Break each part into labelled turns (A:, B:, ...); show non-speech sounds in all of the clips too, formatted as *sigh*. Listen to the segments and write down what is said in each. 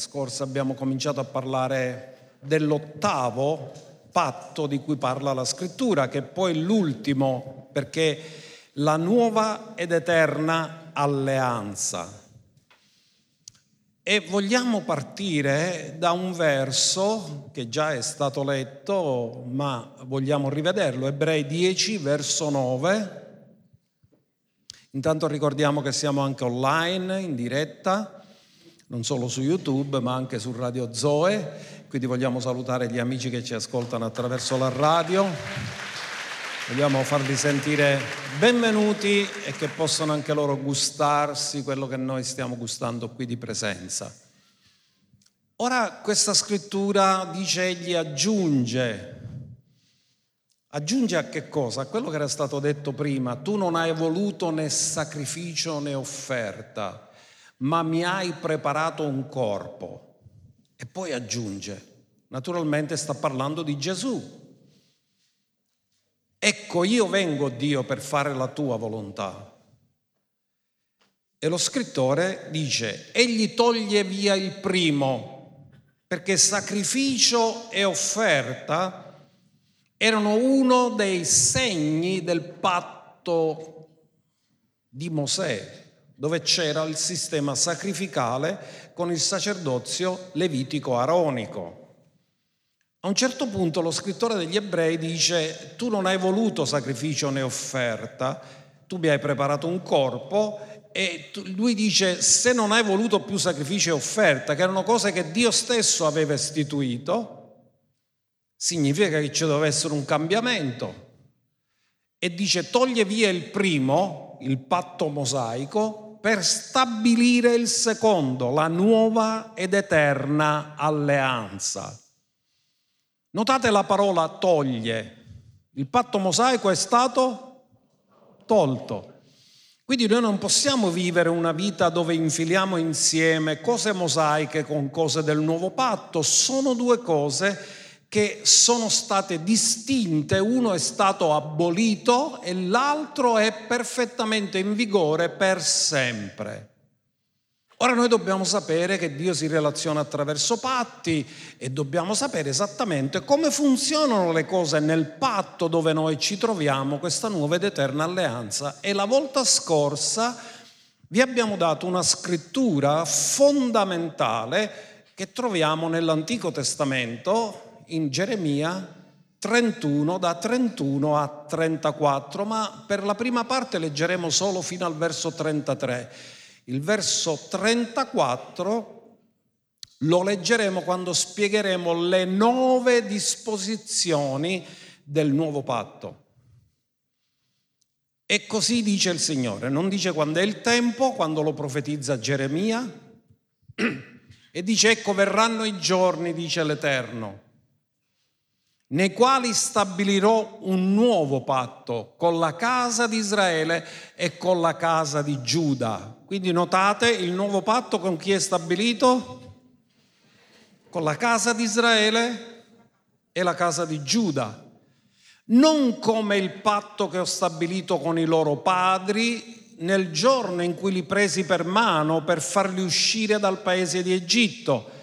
A: scorsa abbiamo cominciato a parlare dell'ottavo patto di cui parla la scrittura, che è poi l'ultimo, perché la nuova ed eterna alleanza. E vogliamo partire da un verso che già è stato letto, ma vogliamo rivederlo, Ebrei 10, verso 9. Intanto ricordiamo che siamo anche online, in diretta, non solo su YouTube, ma anche su Radio Zoe. Quindi vogliamo salutare gli amici che ci ascoltano attraverso la radio. Vogliamo farli sentire benvenuti e che possano anche loro gustarsi quello che noi stiamo gustando qui di presenza. Ora questa scrittura dice egli aggiunge, aggiunge a che cosa? A quello che era stato detto prima, tu non hai voluto né sacrificio né offerta, ma mi hai preparato un corpo. E poi aggiunge, naturalmente sta parlando di Gesù, Ecco, io vengo Dio per fare la tua volontà. E lo scrittore dice, egli toglie via il primo, perché sacrificio e offerta erano uno dei segni del patto di Mosè, dove c'era il sistema sacrificale con il sacerdozio levitico aronico. A un certo punto lo scrittore degli ebrei dice, tu non hai voluto sacrificio né offerta, tu mi hai preparato un corpo e lui dice, se non hai voluto più sacrificio e offerta, che erano cose che Dio stesso aveva istituito, significa che ci deve essere un cambiamento. E dice, toglie via il primo, il patto mosaico, per stabilire il secondo, la nuova ed eterna alleanza. Notate la parola toglie. Il patto mosaico è stato tolto. Quindi noi non possiamo vivere una vita dove infiliamo insieme cose mosaiche con cose del nuovo patto. Sono due cose che sono state distinte, uno è stato abolito e l'altro è perfettamente in vigore per sempre. Ora noi dobbiamo sapere che Dio si relaziona attraverso patti e dobbiamo sapere esattamente come funzionano le cose nel patto dove noi ci troviamo, questa nuova ed eterna alleanza. E la volta scorsa vi abbiamo dato una scrittura fondamentale che troviamo nell'Antico Testamento in Geremia 31 da 31 a 34, ma per la prima parte leggeremo solo fino al verso 33 il verso 34 lo leggeremo quando spiegheremo le nove disposizioni del nuovo patto. E così dice il Signore, non dice quando è il tempo, quando lo profetizza Geremia, *clears throat* e dice ecco verranno i giorni, dice l'Eterno, nei quali stabilirò un nuovo patto con la casa di Israele e con la casa di Giuda. Quindi notate il nuovo patto con chi è stabilito? Con la casa di Israele e la casa di Giuda. Non come il patto che ho stabilito con i loro padri nel giorno in cui li presi per mano per farli uscire dal paese di Egitto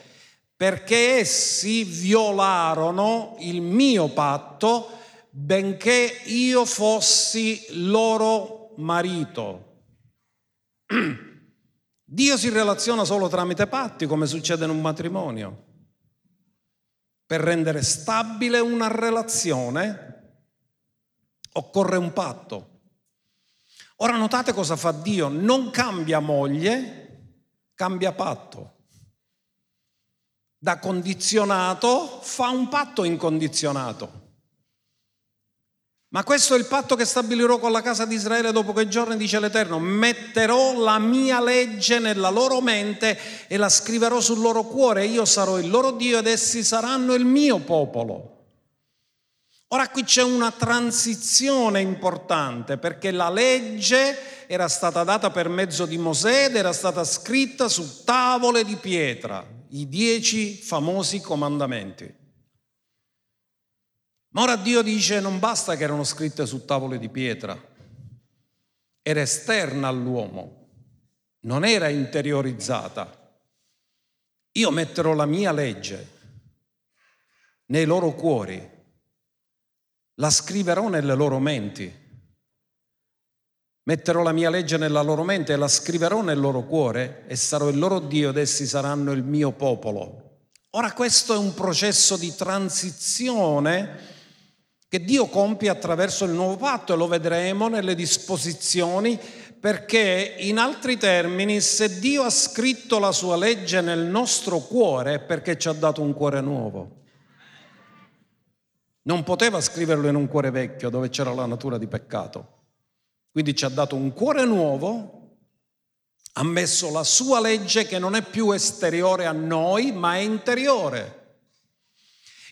A: perché essi violarono il mio patto benché io fossi loro marito. *clears throat* Dio si relaziona solo tramite patti, come succede in un matrimonio. Per rendere stabile una relazione occorre un patto. Ora notate cosa fa Dio, non cambia moglie, cambia patto da condizionato fa un patto incondizionato. Ma questo è il patto che stabilirò con la casa di Israele dopo quei giorni, dice l'Eterno. Metterò la mia legge nella loro mente e la scriverò sul loro cuore. Io sarò il loro Dio ed essi saranno il mio popolo. Ora qui c'è una transizione importante perché la legge era stata data per mezzo di Mosè ed era stata scritta su tavole di pietra i dieci famosi comandamenti. Ma ora Dio dice non basta che erano scritte su tavole di pietra, era esterna all'uomo, non era interiorizzata. io metterò la mia legge nei loro cuori, la scriverò nelle loro menti. Metterò la mia legge nella loro mente e la scriverò nel loro cuore e sarò il loro Dio ed essi saranno il mio popolo. Ora questo è un processo di transizione che Dio compie attraverso il nuovo patto e lo vedremo nelle disposizioni perché in altri termini se Dio ha scritto la sua legge nel nostro cuore è perché ci ha dato un cuore nuovo. Non poteva scriverlo in un cuore vecchio dove c'era la natura di peccato. Quindi ci ha dato un cuore nuovo, ha messo la sua legge che non è più esteriore a noi, ma è interiore.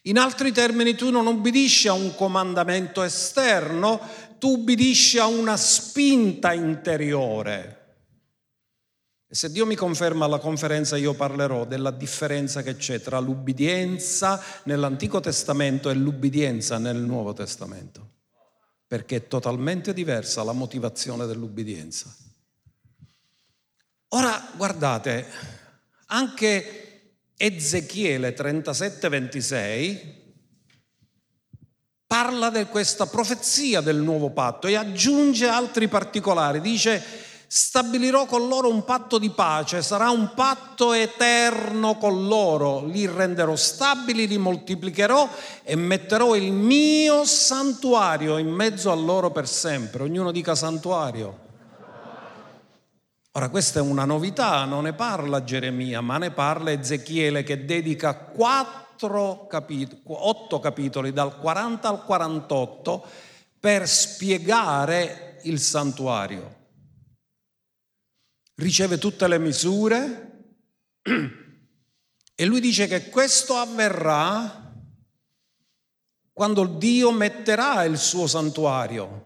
A: In altri termini, tu non ubbidisci a un comandamento esterno, tu ubbidisci a una spinta interiore. E se Dio mi conferma alla conferenza io parlerò della differenza che c'è tra l'ubbidienza nell'Antico Testamento e l'ubbidienza nel Nuovo Testamento, perché è totalmente diversa la motivazione dell'ubbidienza. Ora guardate, anche Ezechiele 37-26 parla di questa profezia del nuovo patto e aggiunge altri particolari. Dice, stabilirò con loro un patto di pace, sarà un patto eterno con loro, li renderò stabili, li moltiplicherò e metterò il mio santuario in mezzo a loro per sempre. Ognuno dica santuario. Ora questa è una novità, non ne parla Geremia, ma ne parla Ezechiele che dedica quattro capitoli, otto capitoli dal 40 al 48 per spiegare il santuario. Riceve tutte le misure *clears throat* e lui dice che questo avverrà quando Dio metterà il suo santuario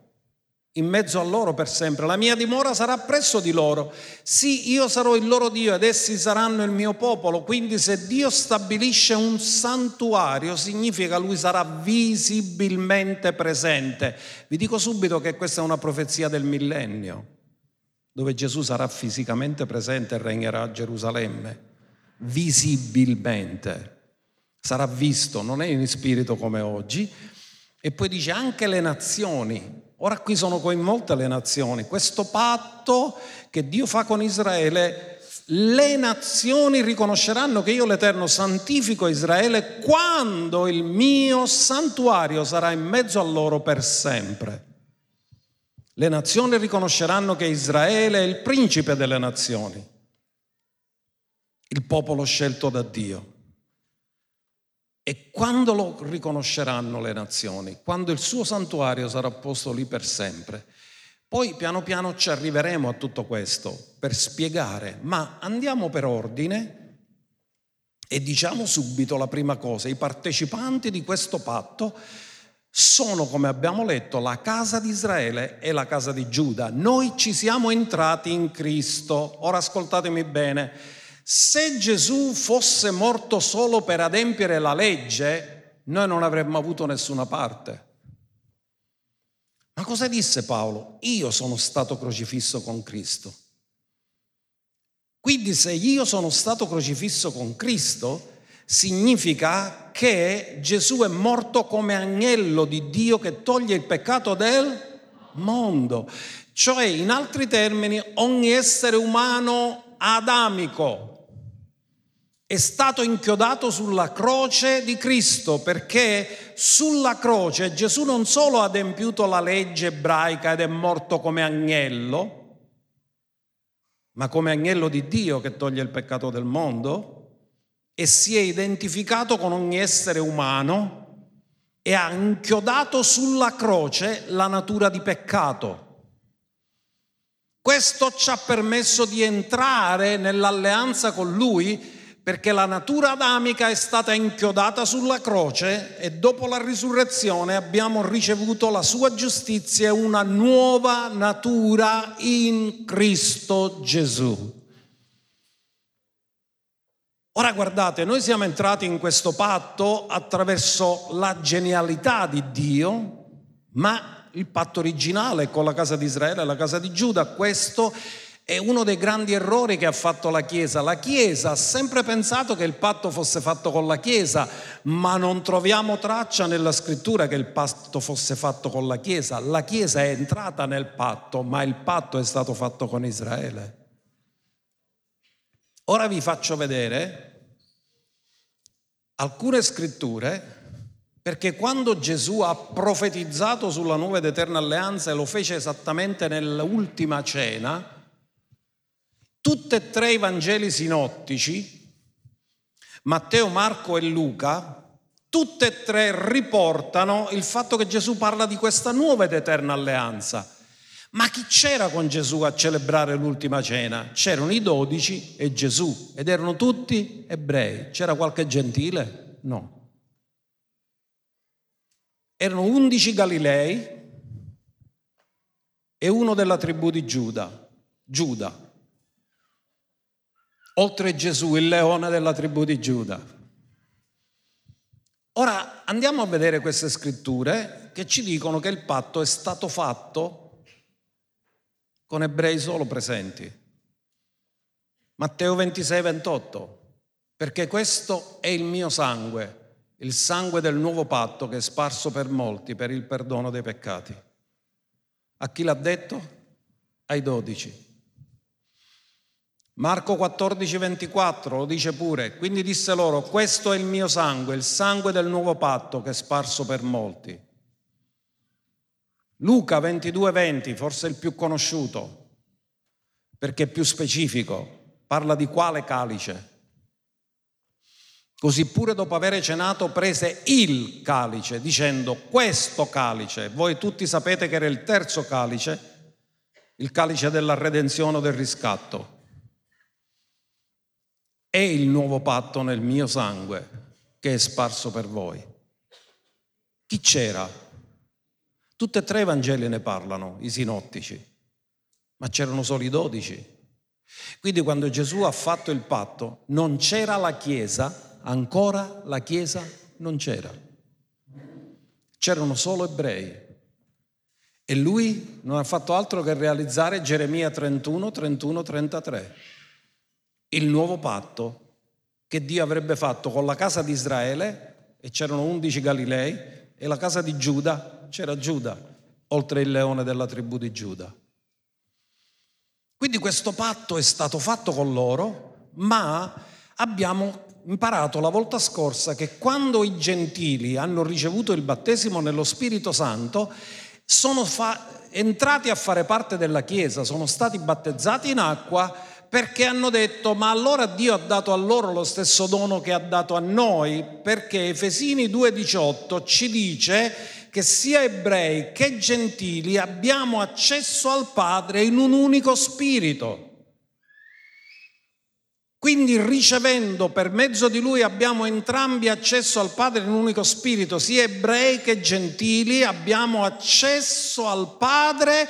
A: in mezzo a loro per sempre. La mia dimora sarà presso di loro. Sì, io sarò il loro Dio ed essi saranno il mio popolo. Quindi se Dio stabilisce un santuario, significa lui sarà visibilmente presente. Vi dico subito che questa è una profezia del millennio, dove Gesù sarà fisicamente presente e regnerà a Gerusalemme, visibilmente. Sarà visto, non è in spirito come oggi. E poi dice anche le nazioni Ora qui sono coinvolte le nazioni. Questo patto che Dio fa con Israele, le nazioni riconosceranno che io l'Eterno santifico Israele quando il mio santuario sarà in mezzo a loro per sempre. Le nazioni riconosceranno che Israele è il principe delle nazioni, il popolo scelto da Dio. E quando lo riconosceranno le nazioni? Quando il suo santuario sarà posto lì per sempre. Poi piano piano ci arriveremo a tutto questo per spiegare, ma andiamo per ordine e diciamo subito la prima cosa, i partecipanti di questo patto sono, come abbiamo letto, la casa di Israele e la casa di Giuda. Noi ci siamo entrati in Cristo. Ora ascoltatemi bene se Gesù fosse morto solo per adempiere la legge, noi non avremmo avuto nessuna parte. Ma cosa disse Paolo? Io sono stato crocifisso con Cristo. Quindi se io sono stato crocifisso con Cristo, significa che Gesù è morto come agnello di Dio che toglie il peccato del mondo. Cioè, in altri termini, ogni essere umano adamico è stato inchiodato sulla croce di Cristo perché sulla croce Gesù non solo ha adempiuto la legge ebraica ed è morto come agnello, ma come agnello di Dio che toglie il peccato del mondo e si è identificato con ogni essere umano e ha inchiodato sulla croce la natura di peccato. Questo ci ha permesso di entrare nell'alleanza con Lui perché la natura adamica è stata inchiodata sulla croce e dopo la risurrezione abbiamo ricevuto la sua giustizia e una nuova natura in Cristo Gesù. Ora guardate, noi siamo entrati in questo patto attraverso la genialità di Dio, ma il patto originale con la casa di Israele e la casa di Giuda, questo è uno dei grandi errori che ha fatto la Chiesa. La Chiesa ha sempre pensato che il patto fosse fatto con la Chiesa, ma non troviamo traccia nella scrittura che il patto fosse fatto con la Chiesa. La Chiesa è entrata nel patto, ma il patto è stato fatto con Israele. Ora vi faccio vedere alcune scritture perché quando Gesù ha profetizzato sulla nuova ed eterna alleanza e lo fece esattamente nell'ultima cena, tutti e tre i Vangeli sinottici, Matteo, Marco e Luca, tutte e tre riportano il fatto che Gesù parla di questa nuova ed eterna alleanza. Ma chi c'era con Gesù a celebrare l'ultima cena? C'erano i dodici e Gesù ed erano tutti ebrei. C'era qualche gentile? No erano undici Galilei e uno della tribù di Giuda, Giuda. Oltre Gesù, il leone della tribù di Giuda. Ora andiamo a vedere queste scritture che ci dicono che il patto è stato fatto con ebrei solo presenti. Matteo 26, 28, perché questo è il mio sangue il sangue del nuovo patto che è sparso per molti per il perdono dei peccati. A chi l'ha detto? Ai dodici. Marco 14, 24 lo dice pure, quindi disse loro, questo è il mio sangue, il sangue del nuovo patto che è sparso per molti. Luca 22, 20, forse il più conosciuto, perché è più specifico, parla di quale calice? Così pure dopo aver cenato prese il calice, dicendo questo calice, voi tutti sapete che era il terzo calice, il calice della redenzione o del riscatto. È il nuovo patto nel mio sangue che è sparso per voi. Chi c'era? Tutte e tre i Vangeli ne parlano, i sinottici, ma c'erano solo i dodici. Quindi quando Gesù ha fatto il patto non c'era la Chiesa ancora la Chiesa non c'era. C'erano solo ebrei. E lui non ha fatto altro che realizzare Geremia 31, 31, 33, il nuovo patto che Dio avrebbe fatto con la casa di Israele, e c'erano undici Galilei, e la casa di Giuda, c'era Giuda, oltre il leone della tribù di Giuda. Quindi questo patto è stato fatto con loro, ma abbiamo imparato la volta scorsa che quando i gentili hanno ricevuto il battesimo nello Spirito Santo, sono fa- entrati a fare parte della Chiesa, sono stati battezzati in acqua perché hanno detto ma allora Dio ha dato a loro lo stesso dono che ha dato a noi, perché Efesini 2.18 ci dice che sia ebrei che gentili abbiamo accesso al Padre in un unico spirito. Quindi ricevendo per mezzo di lui abbiamo entrambi accesso al Padre in un unico spirito, sia ebrei che gentili, abbiamo accesso al Padre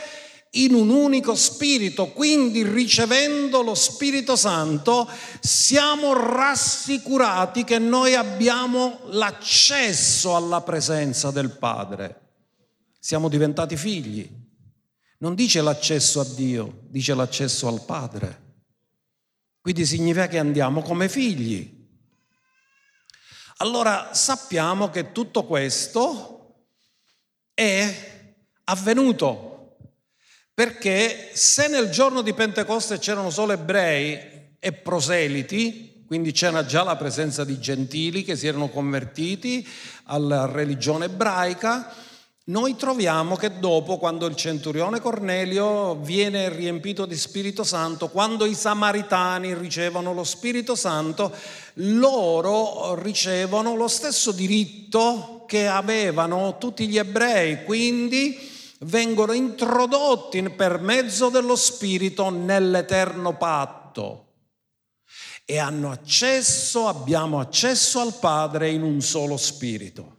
A: in un unico spirito. Quindi ricevendo lo Spirito Santo siamo rassicurati che noi abbiamo l'accesso alla presenza del Padre. Siamo diventati figli. Non dice l'accesso a Dio, dice l'accesso al Padre. Quindi significa che andiamo come figli. Allora sappiamo che tutto questo è avvenuto perché se nel giorno di Pentecoste c'erano solo ebrei e proseliti, quindi c'era già la presenza di gentili che si erano convertiti alla religione ebraica, noi troviamo che dopo, quando il centurione Cornelio viene riempito di Spirito Santo, quando i samaritani ricevono lo Spirito Santo, loro ricevono lo stesso diritto che avevano tutti gli ebrei, quindi vengono introdotti per mezzo dello Spirito nell'eterno patto e hanno accesso, abbiamo accesso al Padre in un solo Spirito.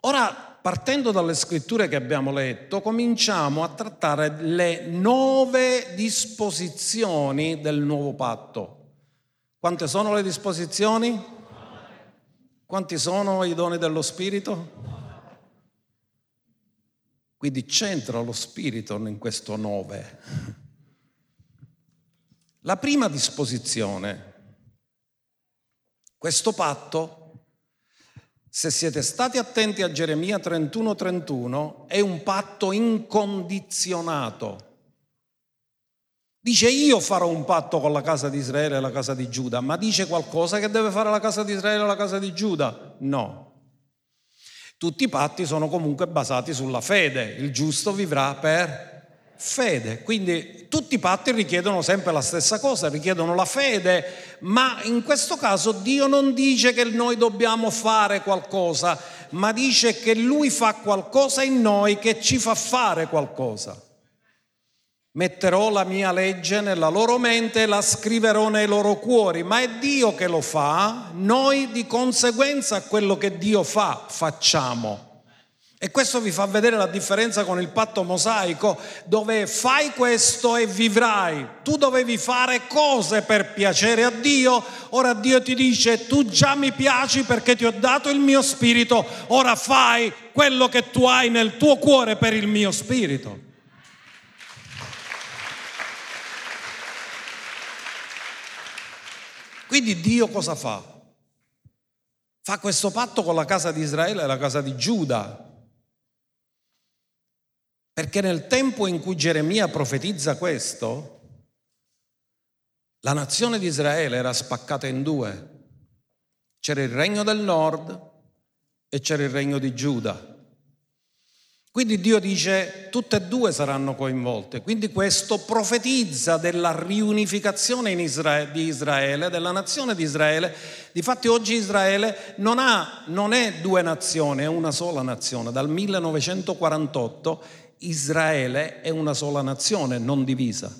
A: Ora, partendo dalle scritture che abbiamo letto, cominciamo a trattare le nove disposizioni del nuovo patto. Quante sono le disposizioni? Quanti sono i doni dello Spirito? Quindi c'entra lo Spirito in questo nove. La prima disposizione, questo patto, se siete stati attenti a Geremia 31:31, 31, è un patto incondizionato. Dice io farò un patto con la casa di Israele e la casa di Giuda, ma dice qualcosa che deve fare la casa di Israele e la casa di Giuda? No. Tutti i patti sono comunque basati sulla fede, il giusto vivrà per fede. Quindi tutti i patti richiedono sempre la stessa cosa, richiedono la fede, ma in questo caso Dio non dice che noi dobbiamo fare qualcosa, ma dice che Lui fa qualcosa in noi che ci fa fare qualcosa. Metterò la mia legge nella loro mente e la scriverò nei loro cuori, ma è Dio che lo fa, noi di conseguenza quello che Dio fa facciamo. E questo vi fa vedere la differenza con il patto mosaico, dove fai questo e vivrai. Tu dovevi fare cose per piacere a Dio, ora Dio ti dice tu già mi piaci perché ti ho dato il mio spirito, ora fai quello che tu hai nel tuo cuore per il mio spirito. Quindi Dio cosa fa? Fa questo patto con la casa di Israele e la casa di Giuda. Perché nel tempo in cui Geremia profetizza questo, la nazione di Israele era spaccata in due. C'era il regno del nord e c'era il regno di Giuda. Quindi Dio dice tutte e due saranno coinvolte. Quindi questo profetizza della riunificazione Israele, di Israele, della nazione di Israele. Difatti oggi Israele non, ha, non è due nazioni, è una sola nazione. Dal 1948 Israele è una sola nazione, non divisa.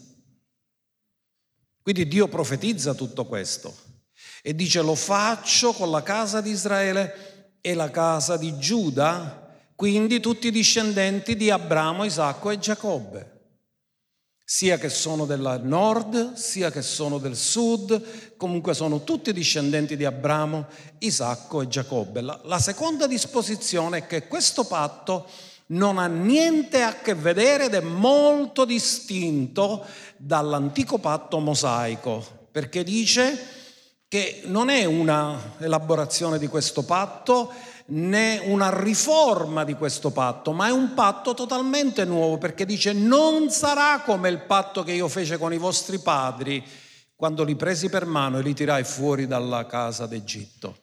A: Quindi Dio profetizza tutto questo e dice lo faccio con la casa di Israele e la casa di Giuda quindi tutti i discendenti di Abramo, Isacco e Giacobbe, sia che sono del nord, sia che sono del sud, comunque sono tutti discendenti di Abramo, Isacco e Giacobbe. La, la seconda disposizione è che questo patto non ha niente a che vedere ed è molto distinto dall'antico patto mosaico, perché dice che non è una elaborazione di questo patto, né una riforma di questo patto, ma è un patto totalmente nuovo perché dice non sarà come il patto che io fece con i vostri padri quando li presi per mano e li tirai fuori dalla casa d'Egitto.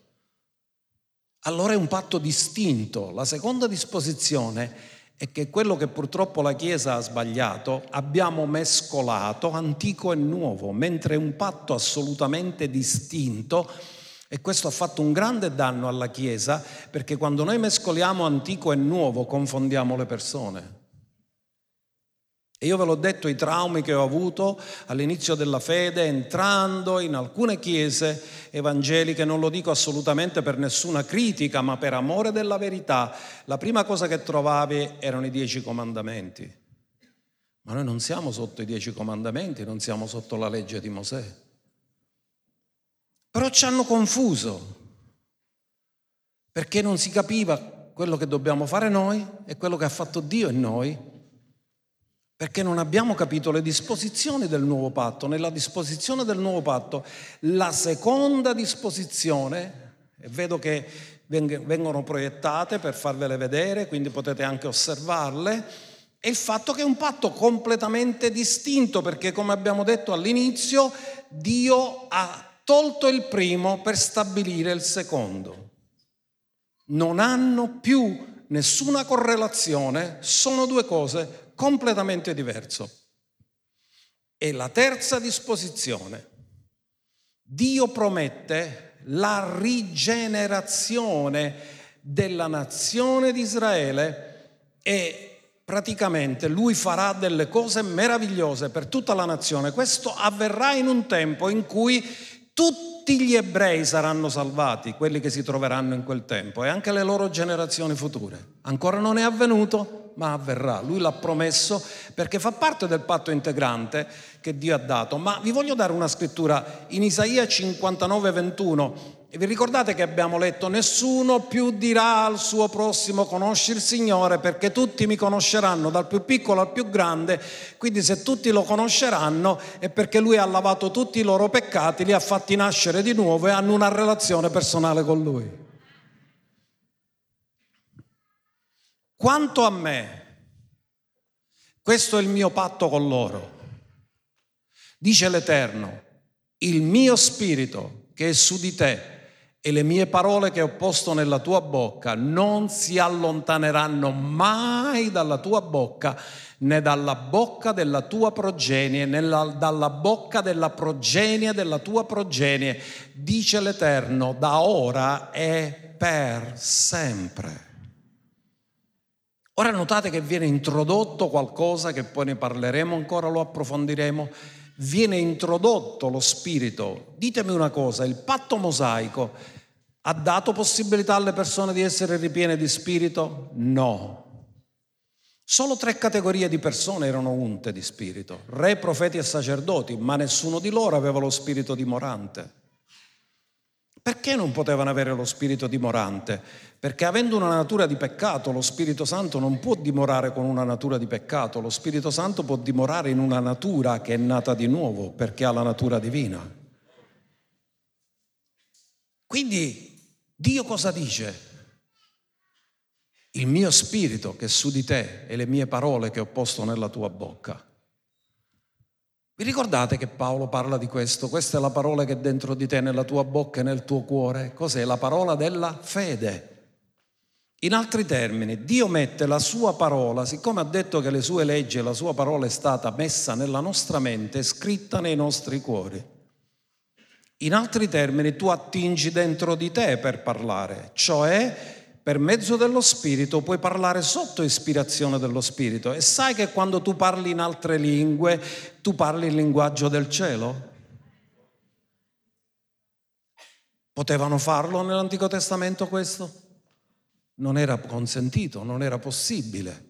A: Allora è un patto distinto. La seconda disposizione è che quello che purtroppo la Chiesa ha sbagliato, abbiamo mescolato antico e nuovo, mentre è un patto assolutamente distinto e questo ha fatto un grande danno alla Chiesa perché quando noi mescoliamo antico e nuovo confondiamo le persone. E io ve l'ho detto i traumi che ho avuto all'inizio della fede entrando in alcune chiese evangeliche, non lo dico assolutamente per nessuna critica, ma per amore della verità. La prima cosa che trovavi erano i dieci comandamenti. Ma noi non siamo sotto i dieci comandamenti, non siamo sotto la legge di Mosè. Però ci hanno confuso, perché non si capiva quello che dobbiamo fare noi e quello che ha fatto Dio in noi, perché non abbiamo capito le disposizioni del nuovo patto. Nella disposizione del nuovo patto, la seconda disposizione, e vedo che vengono proiettate per farvele vedere, quindi potete anche osservarle, è il fatto che è un patto completamente distinto, perché come abbiamo detto all'inizio, Dio ha tolto il primo per stabilire il secondo. Non hanno più nessuna correlazione, sono due cose completamente diverse. E la terza disposizione, Dio promette la rigenerazione della nazione di Israele e praticamente lui farà delle cose meravigliose per tutta la nazione. Questo avverrà in un tempo in cui tutti gli ebrei saranno salvati, quelli che si troveranno in quel tempo, e anche le loro generazioni future. Ancora non è avvenuto, ma avverrà. Lui l'ha promesso perché fa parte del patto integrante che Dio ha dato. Ma vi voglio dare una scrittura in Isaia 59, 21. E vi ricordate che abbiamo letto nessuno più dirà al suo prossimo conosci il Signore perché tutti mi conosceranno dal più piccolo al più grande, quindi se tutti lo conosceranno è perché lui ha lavato tutti i loro peccati, li ha fatti nascere di nuovo e hanno una relazione personale con lui. Quanto a me, questo è il mio patto con loro, dice l'Eterno, il mio spirito che è su di te e le mie parole che ho posto nella tua bocca non si allontaneranno mai dalla tua bocca, né dalla bocca della tua progenie, né dalla bocca della progenie della tua progenie, dice l'Eterno, da ora e per sempre. Ora notate che viene introdotto qualcosa che poi ne parleremo ancora, lo approfondiremo. Viene introdotto lo spirito. Ditemi una cosa, il patto mosaico ha dato possibilità alle persone di essere ripiene di spirito? No. Solo tre categorie di persone erano unte di spirito, re, profeti e sacerdoti, ma nessuno di loro aveva lo spirito dimorante. Perché non potevano avere lo spirito dimorante? Perché avendo una natura di peccato, lo Spirito Santo non può dimorare con una natura di peccato, lo Spirito Santo può dimorare in una natura che è nata di nuovo, perché ha la natura divina. Quindi Dio cosa dice? Il mio spirito che è su di te e le mie parole che ho posto nella tua bocca. Vi ricordate che Paolo parla di questo? Questa è la parola che è dentro di te, nella tua bocca e nel tuo cuore. Cos'è? La parola della fede. In altri termini, Dio mette la sua parola, siccome ha detto che le sue leggi e la sua parola è stata messa nella nostra mente, scritta nei nostri cuori. In altri termini, tu attingi dentro di te per parlare, cioè per mezzo dello Spirito puoi parlare sotto ispirazione dello Spirito. E sai che quando tu parli in altre lingue, tu parli il linguaggio del cielo? Potevano farlo nell'Antico Testamento questo? Non era consentito, non era possibile.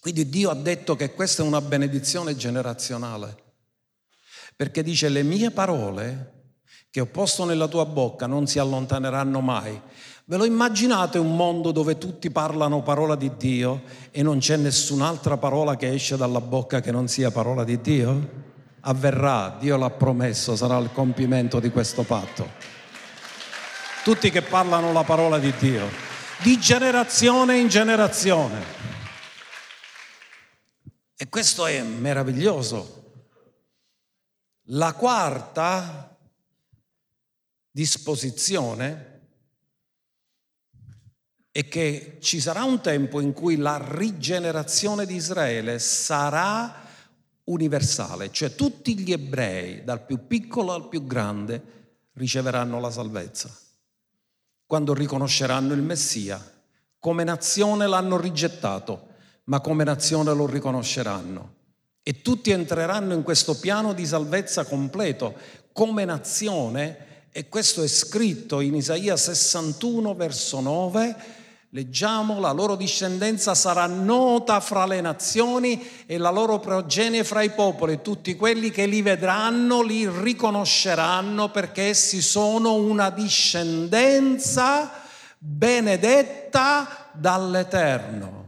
A: Quindi Dio ha detto che questa è una benedizione generazionale perché dice le mie parole che ho posto nella tua bocca non si allontaneranno mai. Ve lo immaginate un mondo dove tutti parlano parola di Dio e non c'è nessun'altra parola che esce dalla bocca che non sia parola di Dio? Avverrà, Dio l'ha promesso, sarà il compimento di questo patto. Tutti che parlano la parola di Dio, di generazione in generazione. E questo è meraviglioso, la quarta disposizione è che ci sarà un tempo in cui la rigenerazione di Israele sarà universale, cioè tutti gli ebrei, dal più piccolo al più grande, riceveranno la salvezza. Quando riconosceranno il Messia, come nazione l'hanno rigettato, ma come nazione lo riconosceranno e tutti entreranno in questo piano di salvezza completo come nazione e questo è scritto in Isaia 61 verso 9. Leggiamo, la loro discendenza sarà nota fra le nazioni e la loro progenie fra i popoli. Tutti quelli che li vedranno li riconosceranno perché essi sono una discendenza benedetta dall'Eterno.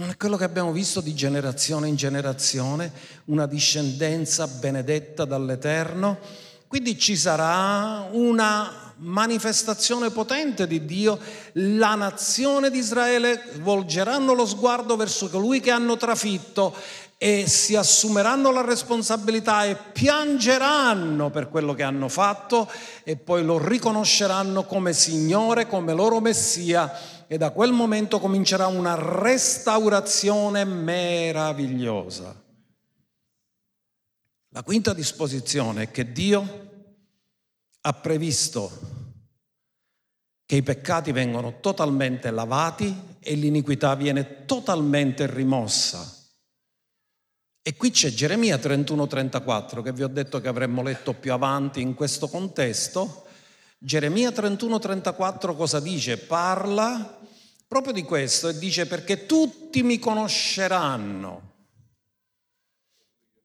A: Non è quello che abbiamo visto di generazione in generazione, una discendenza benedetta dall'Eterno. Quindi ci sarà una manifestazione potente di Dio. La nazione di Israele volgeranno lo sguardo verso colui che hanno trafitto e si assumeranno la responsabilità e piangeranno per quello che hanno fatto e poi lo riconosceranno come Signore, come loro Messia e da quel momento comincerà una restaurazione meravigliosa. La quinta disposizione è che Dio ha previsto che i peccati vengono totalmente lavati e l'iniquità viene totalmente rimossa. E qui c'è Geremia 31-34 che vi ho detto che avremmo letto più avanti in questo contesto. Geremia 31-34 cosa dice? Parla proprio di questo e dice perché tutti mi conosceranno.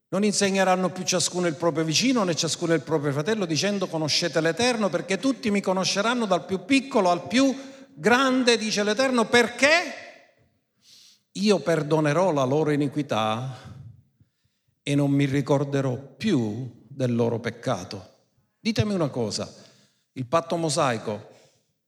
A: Non insegneranno più ciascuno il proprio vicino né ciascuno il proprio fratello dicendo conoscete l'Eterno perché tutti mi conosceranno dal più piccolo al più grande, dice l'Eterno, perché io perdonerò la loro iniquità e non mi ricorderò più del loro peccato. Ditemi una cosa, il patto mosaico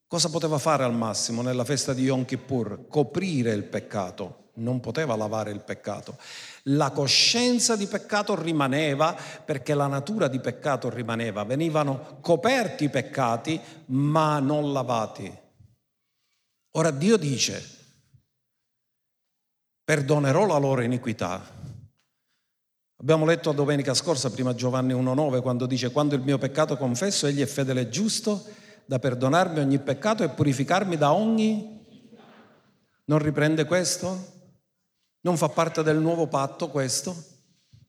A: cosa poteva fare al massimo nella festa di Yom Kippur? Coprire il peccato, non poteva lavare il peccato. La coscienza di peccato rimaneva perché la natura di peccato rimaneva, venivano coperti i peccati ma non lavati. Ora Dio dice, perdonerò la loro iniquità. Abbiamo letto domenica scorsa, prima Giovanni 1,9, quando dice: Quando il mio peccato confesso, egli è fedele e giusto da perdonarmi ogni peccato e purificarmi da ogni. Non riprende questo? Non fa parte del nuovo patto questo?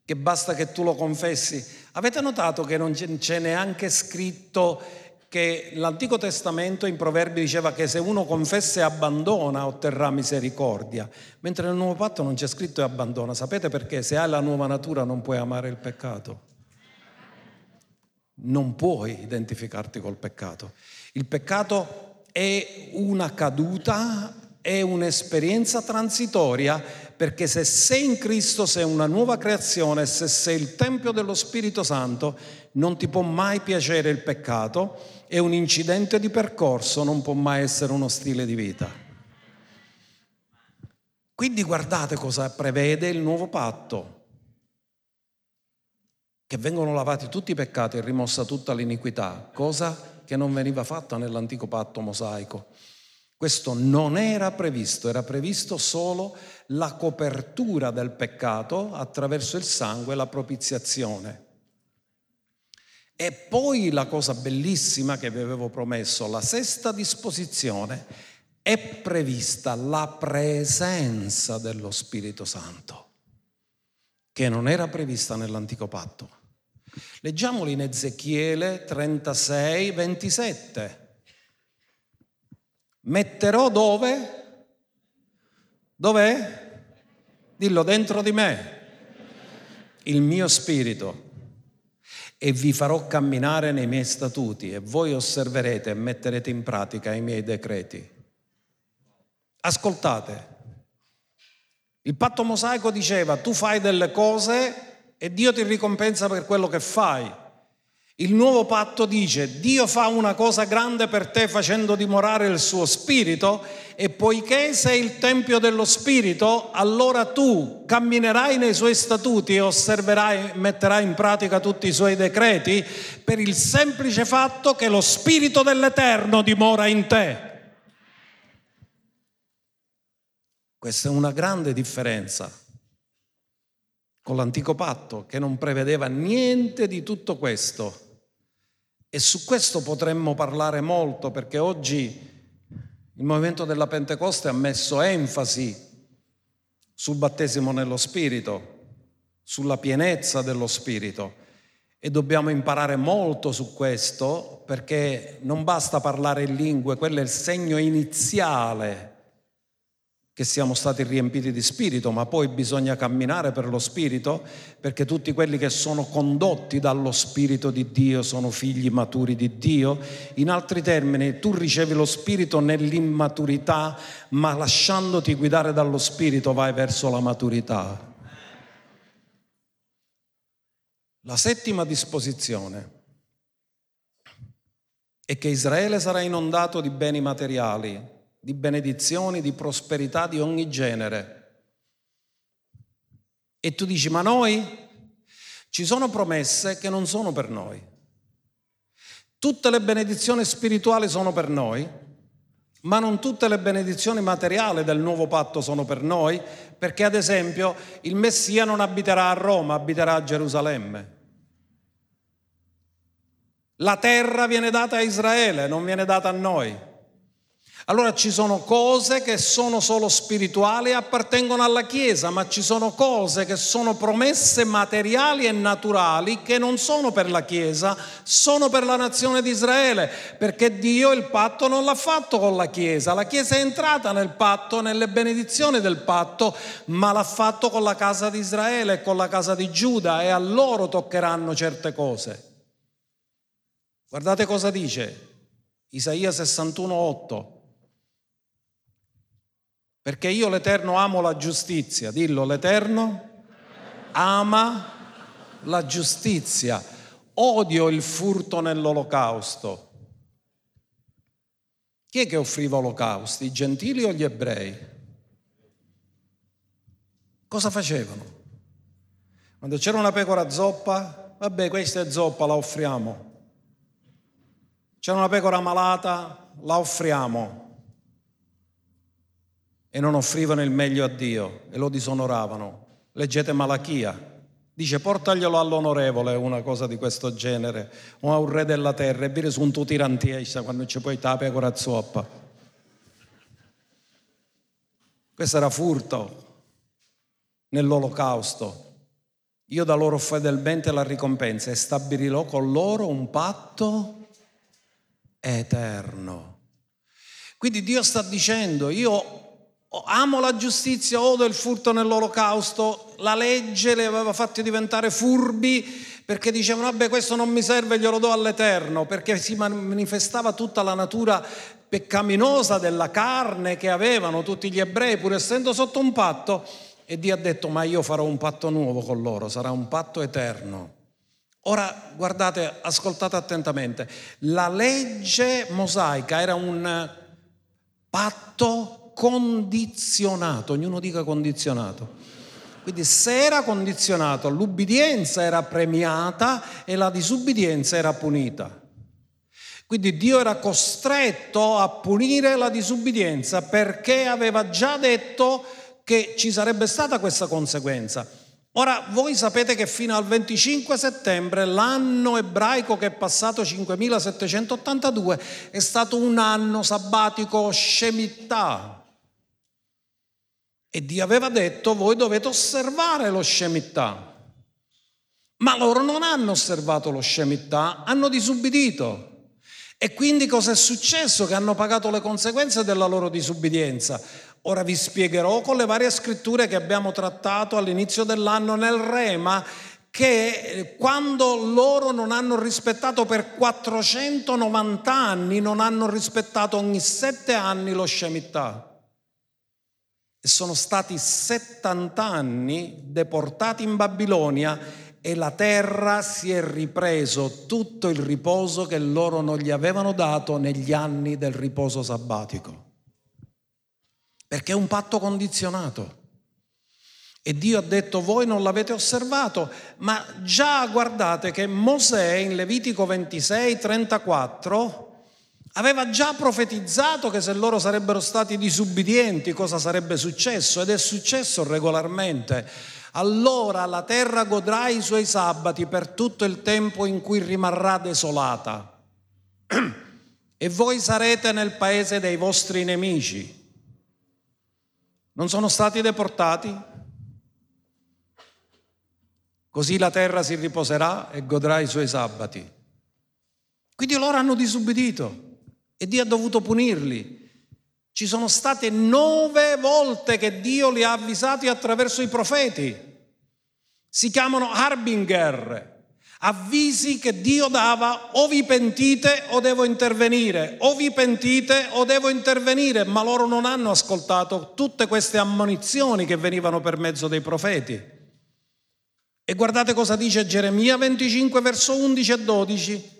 A: Che basta che tu lo confessi. Avete notato che non c'è neanche scritto che l'Antico Testamento in Proverbi diceva che se uno confessa e abbandona otterrà misericordia, mentre nel Nuovo Patto non c'è scritto e abbandona. Sapete perché? Se hai la nuova natura non puoi amare il peccato. Non puoi identificarti col peccato. Il peccato è una caduta, è un'esperienza transitoria perché se sei in Cristo sei una nuova creazione, se sei il Tempio dello Spirito Santo, non ti può mai piacere il peccato è un incidente di percorso, non può mai essere uno stile di vita. Quindi guardate cosa prevede il nuovo patto, che vengono lavati tutti i peccati e rimossa tutta l'iniquità, cosa che non veniva fatta nell'antico patto mosaico. Questo non era previsto, era previsto solo la copertura del peccato attraverso il sangue e la propiziazione. E poi la cosa bellissima che vi avevo promesso, la sesta disposizione, è prevista la presenza dello Spirito Santo, che non era prevista nell'antico patto. Leggiamoli in Ezechiele 36, 27. Metterò dove? Dov'è? Dillo dentro di me. Il mio spirito e vi farò camminare nei miei statuti e voi osserverete e metterete in pratica i miei decreti. Ascoltate, il patto mosaico diceva tu fai delle cose e Dio ti ricompensa per quello che fai. Il nuovo patto dice Dio fa una cosa grande per te facendo dimorare il suo spirito e poiché sei il tempio dello spirito, allora tu camminerai nei suoi statuti e osserverai, metterai in pratica tutti i suoi decreti per il semplice fatto che lo spirito dell'Eterno dimora in te. Questa è una grande differenza con l'antico patto che non prevedeva niente di tutto questo. E su questo potremmo parlare molto perché oggi il movimento della Pentecoste ha messo enfasi sul battesimo nello Spirito, sulla pienezza dello Spirito e dobbiamo imparare molto su questo perché non basta parlare in lingue, quello è il segno iniziale che siamo stati riempiti di spirito, ma poi bisogna camminare per lo spirito perché tutti quelli che sono condotti dallo spirito di Dio sono figli maturi di Dio. In altri termini, tu ricevi lo spirito nell'immaturità, ma lasciandoti guidare dallo spirito vai verso la maturità. La settima disposizione è che Israele sarà inondato di beni materiali di benedizioni, di prosperità di ogni genere. E tu dici, ma noi ci sono promesse che non sono per noi. Tutte le benedizioni spirituali sono per noi, ma non tutte le benedizioni materiali del nuovo patto sono per noi, perché ad esempio il Messia non abiterà a Roma, abiterà a Gerusalemme. La terra viene data a Israele, non viene data a noi. Allora ci sono cose che sono solo spirituali e appartengono alla Chiesa, ma ci sono cose che sono promesse materiali e naturali che non sono per la Chiesa, sono per la nazione di Israele, perché Dio il patto non l'ha fatto con la Chiesa. La Chiesa è entrata nel patto, nelle benedizioni del patto, ma l'ha fatto con la casa di Israele e con la casa di Giuda e a loro toccheranno certe cose. Guardate cosa dice Isaia 61,8. Perché io l'Eterno amo la giustizia, dillo l'Eterno ama la giustizia, odio il furto nell'olocausto. Chi è che offriva olocausti, i gentili o gli ebrei? Cosa facevano? Quando c'era una pecora zoppa, vabbè, questa è zoppa, la offriamo. C'era una pecora malata, la offriamo e non offrivano il meglio a Dio e lo disonoravano. Leggete Malachia. Dice portaglielo all'onorevole una cosa di questo genere, o a un re della terra e dire su un tuo tirantiesca quando ci puoi tape con la. Questo era furto nell'olocausto. Io da loro fedelmente la ricompensa e stabilirò con loro un patto eterno. Quindi Dio sta dicendo, io amo la giustizia, odo il furto nell'olocausto, la legge li aveva fatti diventare furbi perché dicevano vabbè questo non mi serve, glielo do all'Eterno, perché si manifestava tutta la natura peccaminosa della carne che avevano tutti gli ebrei, pur essendo sotto un patto, e Dio ha detto ma io farò un patto nuovo con loro, sarà un patto eterno. Ora guardate, ascoltate attentamente, la legge mosaica era un patto condizionato, ognuno dica condizionato. Quindi se era condizionato, l'ubbidienza era premiata e la disubbidienza era punita. Quindi Dio era costretto a punire la disubbidienza perché aveva già detto che ci sarebbe stata questa conseguenza. Ora, voi sapete che fino al 25 settembre l'anno ebraico che è passato 5782 è stato un anno sabbatico Shemitah, e Dio aveva detto voi dovete osservare lo Shemitah. Ma loro non hanno osservato lo Shemitah, hanno disubbidito. E quindi cosa è successo? Che hanno pagato le conseguenze della loro disubbidienza. Ora vi spiegherò con le varie scritture che abbiamo trattato all'inizio dell'anno nel Rema che quando loro non hanno rispettato per 490 anni, non hanno rispettato ogni sette anni lo Shemitah. Sono stati 70 anni deportati in Babilonia e la terra si è ripreso tutto il riposo che loro non gli avevano dato negli anni del riposo sabbatico. Perché è un patto condizionato. E Dio ha detto voi non l'avete osservato, ma già guardate che Mosè in Levitico 26, 34 aveva già profetizzato che se loro sarebbero stati disubbidienti cosa sarebbe successo ed è successo regolarmente. Allora la terra godrà i suoi sabati per tutto il tempo in cui rimarrà desolata. *clears throat* E voi sarete nel paese dei vostri nemici. Non sono stati deportati? Così la terra si riposerà e godrà i suoi sabati. Quindi loro hanno disubbidito e Dio ha dovuto punirli. Ci sono state nove volte che Dio li ha avvisati attraverso i profeti. Si chiamano Harbinger, avvisi che Dio dava o vi pentite o devo intervenire, o vi pentite o devo intervenire, ma loro non hanno ascoltato tutte queste ammonizioni che venivano per mezzo dei profeti. E guardate cosa dice Geremia 25 verso 11 e 12.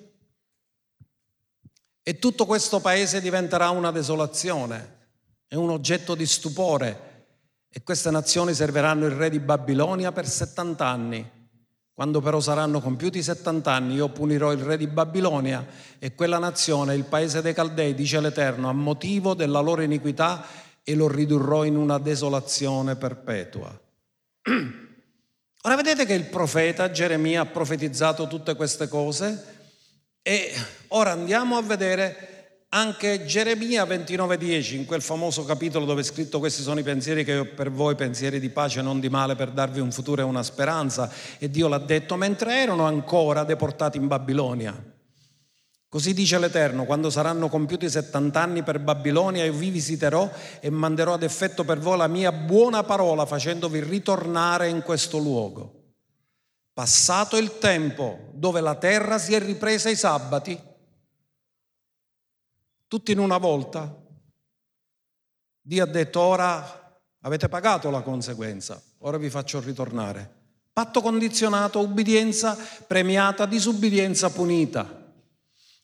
A: E tutto questo paese diventerà una desolazione, è un oggetto di stupore. E queste nazioni serviranno il re di Babilonia per 70 anni. Quando però saranno compiuti 70 anni io punirò il re di Babilonia e quella nazione, il paese dei Caldei, dice l'Eterno, a motivo della loro iniquità e lo ridurrò in una desolazione perpetua. *clears throat* Ora vedete che il profeta Geremia ha profetizzato tutte queste cose e ora andiamo a vedere anche Geremia 29:10, in quel famoso capitolo dove è scritto questi sono i pensieri che ho per voi, pensieri di pace, non di male, per darvi un futuro e una speranza, e Dio l'ha detto mentre erano ancora deportati in Babilonia. Così dice l'Eterno, quando saranno compiuti 70 anni per Babilonia, io vi visiterò e manderò ad effetto per voi la mia buona parola, facendovi ritornare in questo luogo. Passato il tempo dove la terra si è ripresa i sabati, tutti in una volta. Dio ha detto ora avete pagato la conseguenza, ora vi faccio ritornare. Patto condizionato, ubbidienza premiata, disubbidienza punita.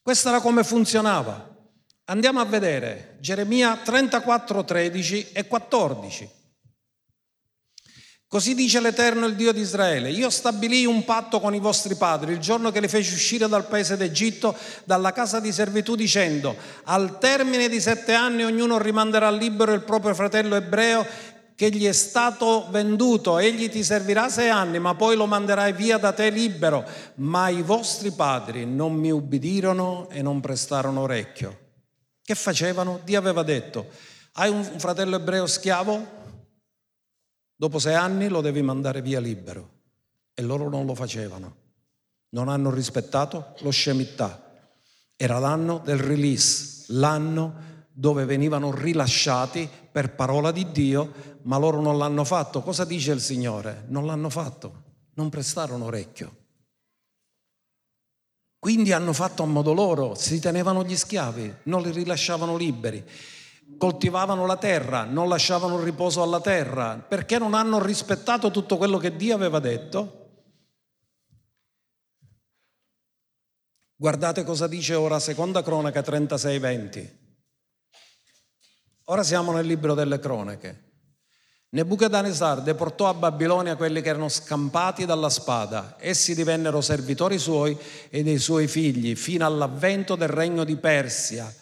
A: Questa era come funzionava. Andiamo a vedere Geremia 34, 13 e 14. Così dice l'Eterno, il Dio di Israele, io stabilì un patto con i vostri padri il giorno che li feci uscire dal paese d'Egitto, dalla casa di servitù, dicendo, al termine di sette anni ognuno rimanderà libero il proprio fratello ebreo che gli è stato venduto, egli ti servirà sei anni, ma poi lo manderai via da te libero. Ma i vostri padri non mi ubbidirono e non prestarono orecchio. Che facevano? Dio aveva detto, hai un fratello ebreo schiavo? Dopo sei anni lo devi mandare via libero. E loro non lo facevano. Non hanno rispettato lo scemità. Era l'anno del release, l'anno dove venivano rilasciati per parola di Dio, ma loro non l'hanno fatto. Cosa dice il Signore? Non l'hanno fatto, non prestarono orecchio. Quindi hanno fatto a modo loro, si tenevano gli schiavi, non li rilasciavano liberi coltivavano la terra, non lasciavano riposo alla terra, perché non hanno rispettato tutto quello che Dio aveva detto. Guardate cosa dice ora seconda cronaca 36-20. Ora siamo nel libro delle cronache. Nebuchadnezzar deportò a Babilonia quelli che erano scampati dalla spada. Essi divennero servitori suoi e dei suoi figli fino all'avvento del regno di Persia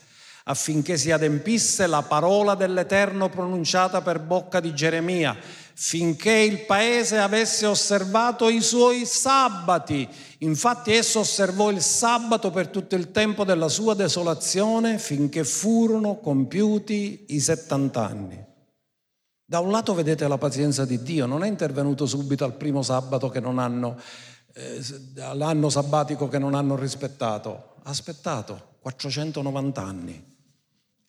A: affinché si adempisse la parola dell'Eterno pronunciata per bocca di Geremia, finché il paese avesse osservato i suoi sabbati. Infatti esso osservò il sabato per tutto il tempo della sua desolazione, finché furono compiuti i settant'anni. Da un lato vedete la pazienza di Dio, non è intervenuto subito al primo sabato che non hanno, eh, l'anno sabbatico che non hanno rispettato, ha aspettato 490 anni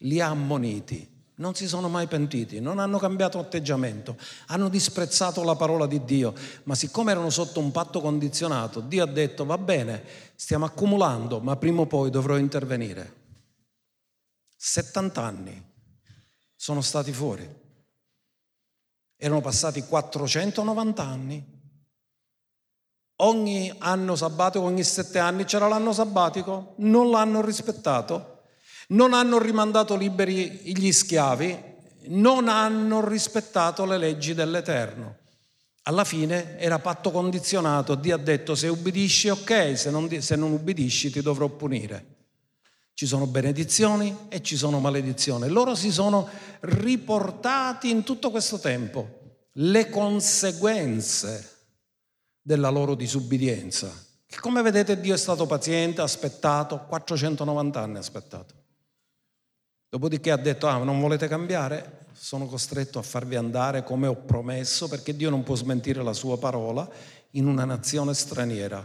A: li ha ammoniti, non si sono mai pentiti, non hanno cambiato atteggiamento, hanno disprezzato la parola di Dio, ma siccome erano sotto un patto condizionato, Dio ha detto va bene, stiamo accumulando, ma prima o poi dovrò intervenire. 70 anni sono stati fuori, erano passati 490 anni, ogni anno sabbatico, ogni sette anni c'era l'anno sabbatico, non l'hanno rispettato non hanno rimandato liberi gli schiavi, non hanno rispettato le leggi dell'Eterno. Alla fine era patto condizionato, Dio ha detto se ubbidisci ok, se non, se non ubbidisci ti dovrò punire. Ci sono benedizioni e ci sono maledizioni. Loro si sono riportati in tutto questo tempo le conseguenze della loro disubbidienza. Come vedete Dio è stato paziente, ha aspettato, 490 anni ha aspettato. Dopodiché ha detto, ah, non volete cambiare? Sono costretto a farvi andare come ho promesso perché Dio non può smentire la sua parola in una nazione straniera.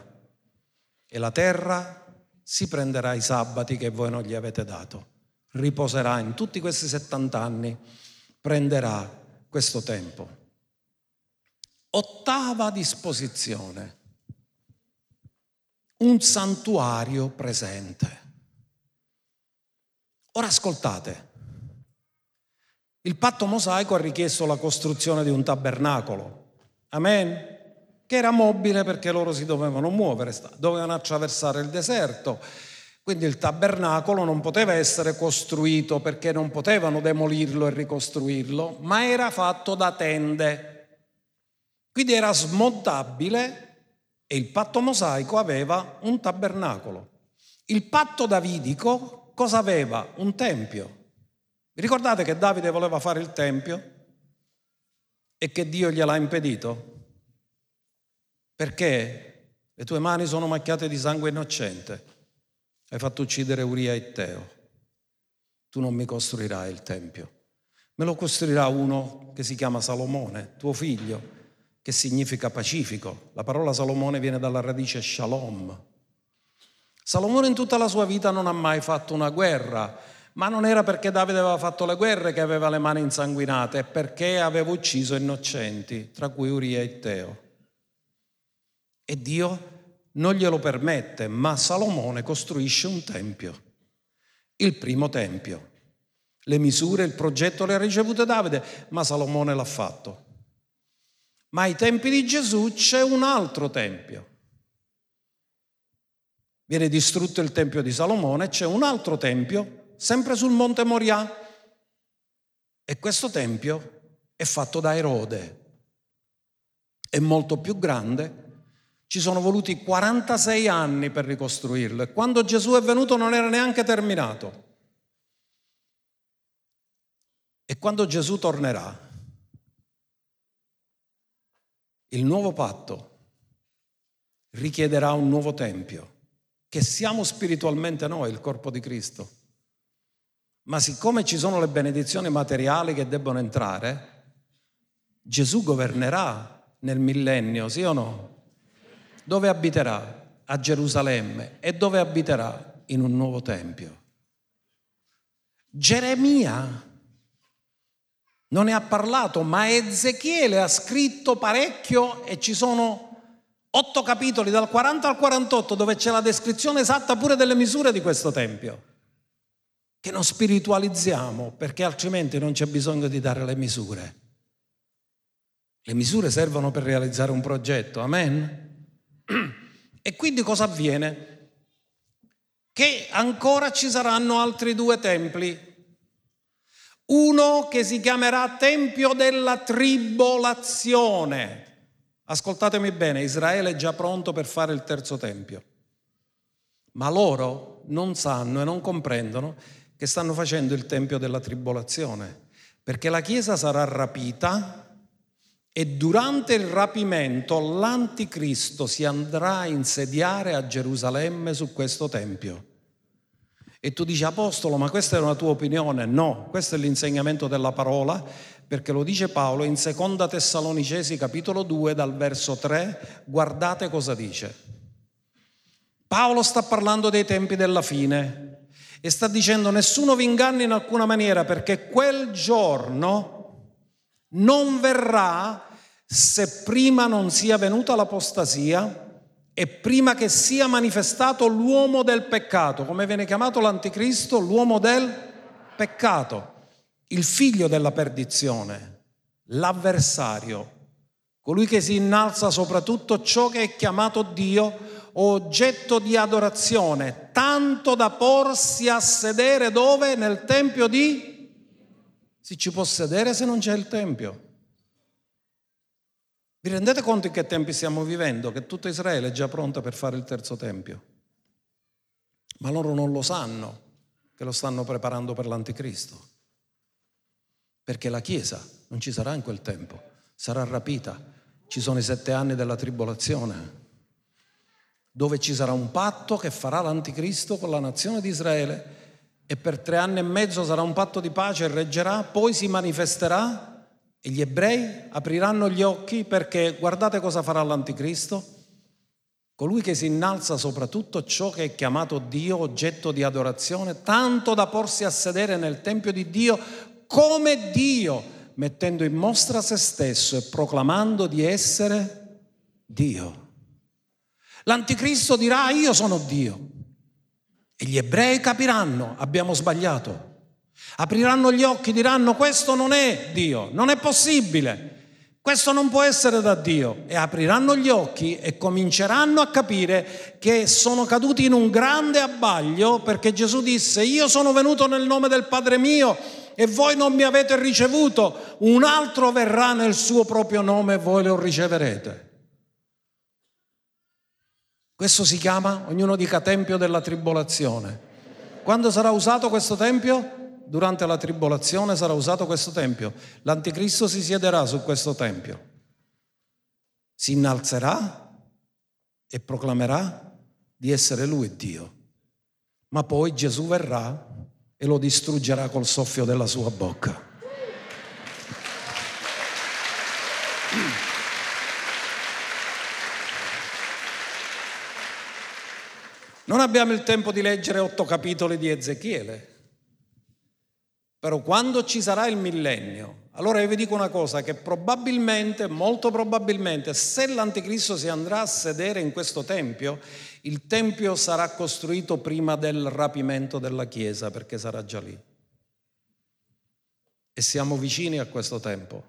A: E la terra si prenderà i sabati che voi non gli avete dato. Riposerà in tutti questi 70 anni, prenderà questo tempo. Ottava disposizione. Un santuario presente. Ora ascoltate, il patto mosaico ha richiesto la costruzione di un tabernacolo, amen, che era mobile perché loro si dovevano muovere, dovevano attraversare il deserto. Quindi il tabernacolo non poteva essere costruito perché non potevano demolirlo e ricostruirlo, ma era fatto da tende. Quindi era smontabile e il patto mosaico aveva un tabernacolo. Il patto davidico cosa aveva? Un tempio. Ricordate che Davide voleva fare il tempio e che Dio gliel'ha impedito? Perché le tue mani sono macchiate di sangue innocente. Hai fatto uccidere Uria e Teo. tu non mi costruirai il Tempio. Me lo costruirà uno che si chiama Salomone, tuo figlio, che significa pacifico. La parola Salomone viene dalla radice shalom. Salomone in tutta la sua vita non ha mai fatto una guerra, ma non era perché Davide aveva fatto le guerre che aveva le mani insanguinate, è perché aveva ucciso innocenti, tra cui Uria e Teo. E Dio non glielo permette, ma Salomone costruisce un tempio, il primo tempio. Le misure, il progetto le ha ricevute Davide, ma Salomone l'ha fatto. Ma ai tempi di Gesù c'è un altro tempio. Viene distrutto il tempio di Salomone, c'è un altro tempio, sempre sul monte Moria. E questo tempio è fatto da Erode. È molto più grande. Ci sono voluti 46 anni per ricostruirlo e quando Gesù è venuto non era neanche terminato. E quando Gesù tornerà, il nuovo patto richiederà un nuovo tempio, che siamo spiritualmente noi, il corpo di Cristo. Ma siccome ci sono le benedizioni materiali che debbono entrare, Gesù governerà nel millennio, sì o no? Dove abiterà? A Gerusalemme. E dove abiterà? In un nuovo tempio. Geremia non ne ha parlato, ma Ezechiele ha scritto parecchio e ci sono otto capitoli dal 40 al 48 dove c'è la descrizione esatta pure delle misure di questo Tempio, che non spiritualizziamo perché altrimenti non c'è bisogno di dare le misure. Le misure servono per realizzare un progetto, amen? *clears throat* E quindi cosa avviene? Che ancora ci saranno altri due templi uno che si chiamerà Tempio della Tribolazione. Ascoltatemi bene, Israele è già pronto per fare il terzo Tempio, ma loro non sanno e non comprendono che stanno facendo il Tempio della Tribolazione, perché la Chiesa sarà rapita e durante il rapimento l'anticristo si andrà a insediare a Gerusalemme su questo Tempio. E tu dici, Apostolo, ma questa è una tua opinione? No, questo è l'insegnamento della parola, perché lo dice Paolo in Seconda Tessalonicesi capitolo 2 dal verso 3, guardate cosa dice. Paolo sta parlando dei tempi della fine e sta dicendo nessuno vi inganni in alcuna maniera perché quel giorno non verrà se prima non sia venuta l'apostasia e prima che sia manifestato l'uomo del peccato, come viene chiamato l'anticristo, l'uomo del peccato, il figlio della perdizione, l'avversario, colui che si innalza sopra tutto ciò che è chiamato Dio, oggetto di adorazione, tanto da porsi a sedere dove? Nel tempio di... Si ci può sedere se non c'è il tempio. Vi rendete conto in che tempi stiamo vivendo? Che tutta Israele è già pronta per fare il terzo tempio. Ma loro non lo sanno che lo stanno preparando per l'anticristo. Perché la Chiesa non ci sarà in quel tempo, sarà rapita. Ci sono i sette anni della tribolazione, dove ci sarà un patto che farà l'anticristo con la nazione di Israele e per tre anni e mezzo sarà un patto di pace e reggerà, poi si manifesterà e gli ebrei apriranno gli occhi perché guardate cosa farà l'anticristo. Colui che si innalza sopra tutto ciò che è chiamato Dio, oggetto di adorazione, tanto da porsi a sedere nel Tempio di Dio come Dio, mettendo in mostra se stesso e proclamando di essere Dio. L'anticristo dirà io sono Dio e gli ebrei capiranno abbiamo sbagliato. Apriranno gli occhi, diranno questo non è Dio, non è possibile, questo non può essere da Dio. E apriranno gli occhi e cominceranno a capire che sono caduti in un grande abbaglio perché Gesù disse io sono venuto nel nome del Padre mio e voi non mi avete ricevuto, un altro verrà nel suo proprio nome e voi lo riceverete. Questo si chiama, ognuno dica, Tempio della Tribolazione. Quando sarà usato questo Tempio? durante la tribolazione sarà usato questo tempio. L'anticristo si siederà su questo tempio, si innalzerà e proclamerà di essere lui Dio. Ma poi Gesù verrà e lo distruggerà col soffio della sua bocca. Non abbiamo il tempo di leggere otto capitoli di Ezechiele, però quando ci sarà il millennio, allora io vi dico una cosa, che probabilmente, molto probabilmente, se l'anticristo si andrà a sedere in questo tempio, il tempio sarà costruito prima del rapimento della Chiesa, perché sarà già lì. E siamo vicini a questo tempo.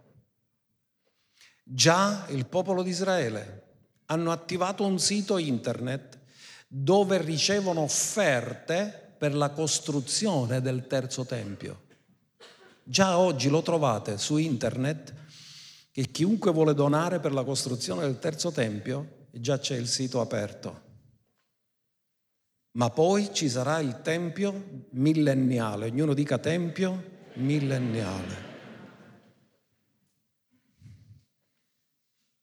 A: Già il popolo di Israele hanno attivato un sito internet dove ricevono offerte per la costruzione del terzo tempio. Già oggi lo trovate su internet che chiunque vuole donare per la costruzione del terzo tempio, già c'è il sito aperto. Ma poi ci sarà il tempio millenniale, ognuno dica tempio millenniale.